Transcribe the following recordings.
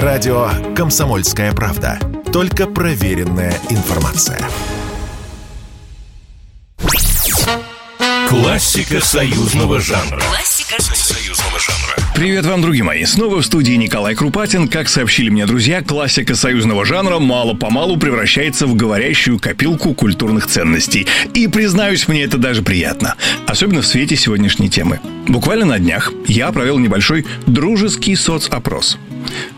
Радио «Комсомольская правда». Только проверенная информация. Классика союзного жанра. Классика Союзного жанра. Привет вам, друзья мои! Снова в студии Николай Крупатин. Как сообщили мне друзья, классика союзного жанра мало-помалу превращается в говорящую копилку культурных ценностей. И, признаюсь, мне это даже приятно. Особенно в свете сегодняшней темы. Буквально на днях я провел небольшой дружеский соцопрос.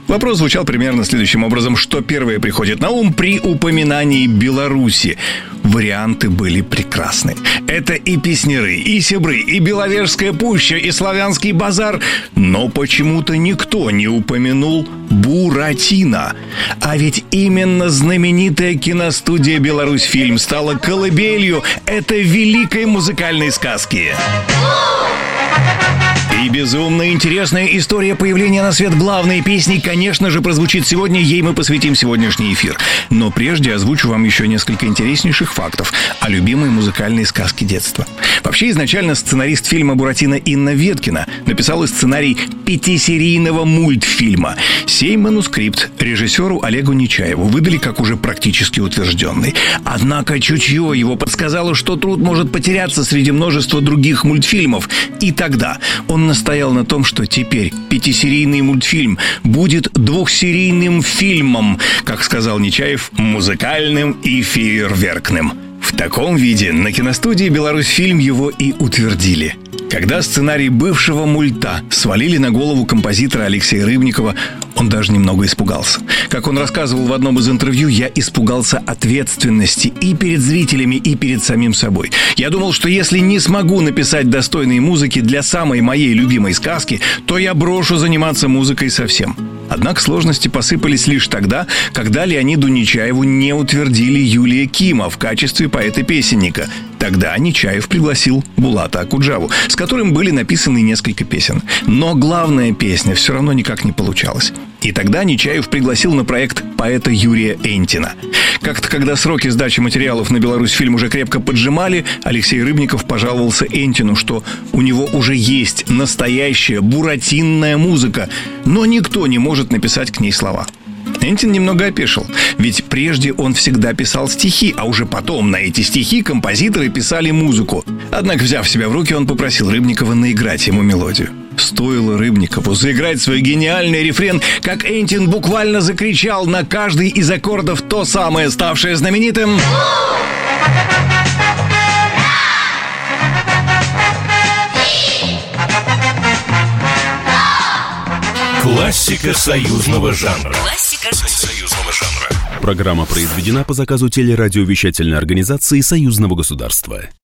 Вопрос звучал примерно следующим образом. Что первое приходит на ум при упоминании Беларуси? Варианты были прекрасны. Это и Песнеры, и Сибры, и Беловежская пуща, и Славянский базар. Но почему-то никто не упомянул Буратино. А ведь именно знаменитая киностудия «Беларусь фильм» стала колыбелью этой великой музыкальной сказки. И безумно интересная история появления на свет главной песни, конечно же, прозвучит сегодня. Ей мы посвятим сегодняшний эфир. Но прежде озвучу вам еще несколько интереснейших фактов о любимой музыкальной сказке детства. Вообще, изначально сценарист фильма «Буратино» Инна Веткина написала сценарий пятисерийного мультфильма. Сей манускрипт режиссеру Олегу Нечаеву выдали как уже практически утвержденный. Однако чутье его подсказало, что труд может потеряться среди множества других мультфильмов. И тогда он настоял на том, что теперь пятисерийный мультфильм будет двухсерийным фильмом, как сказал Нечаев, музыкальным и фейерверкным. В таком виде на киностудии «Беларусь фильм» его и утвердили. Когда сценарий бывшего мульта свалили на голову композитора Алексея Рыбникова, он даже немного испугался. Как он рассказывал в одном из интервью, я испугался ответственности и перед зрителями, и перед самим собой. Я думал, что если не смогу написать достойные музыки для самой моей любимой сказки, то я брошу заниматься музыкой совсем. Однако сложности посыпались лишь тогда, когда Леониду Нечаеву не утвердили Юлия Кима в качестве поэта-песенника. Тогда Нечаев пригласил Булата Акуджаву, с которым были написаны несколько песен. Но главная песня все равно никак не получалась. И тогда Нечаев пригласил на проект поэта Юрия Энтина. Как-то, когда сроки сдачи материалов на Беларусь фильм уже крепко поджимали, Алексей Рыбников пожаловался Энтину, что у него уже есть настоящая буратинная музыка, но никто не может написать к ней слова. Энтин немного опешил, ведь прежде он всегда писал стихи, а уже потом на эти стихи композиторы писали музыку. Однако, взяв себя в руки, он попросил Рыбникова наиграть ему мелодию. Стоило Рыбникову заиграть свой гениальный рефрен, как Энтин буквально закричал на каждый из аккордов то самое, ставшее знаменитым... Классика союзного жанра. Классика Союзного жанра. Программа произведена по заказу телерадиовещательной организации Союзного государства.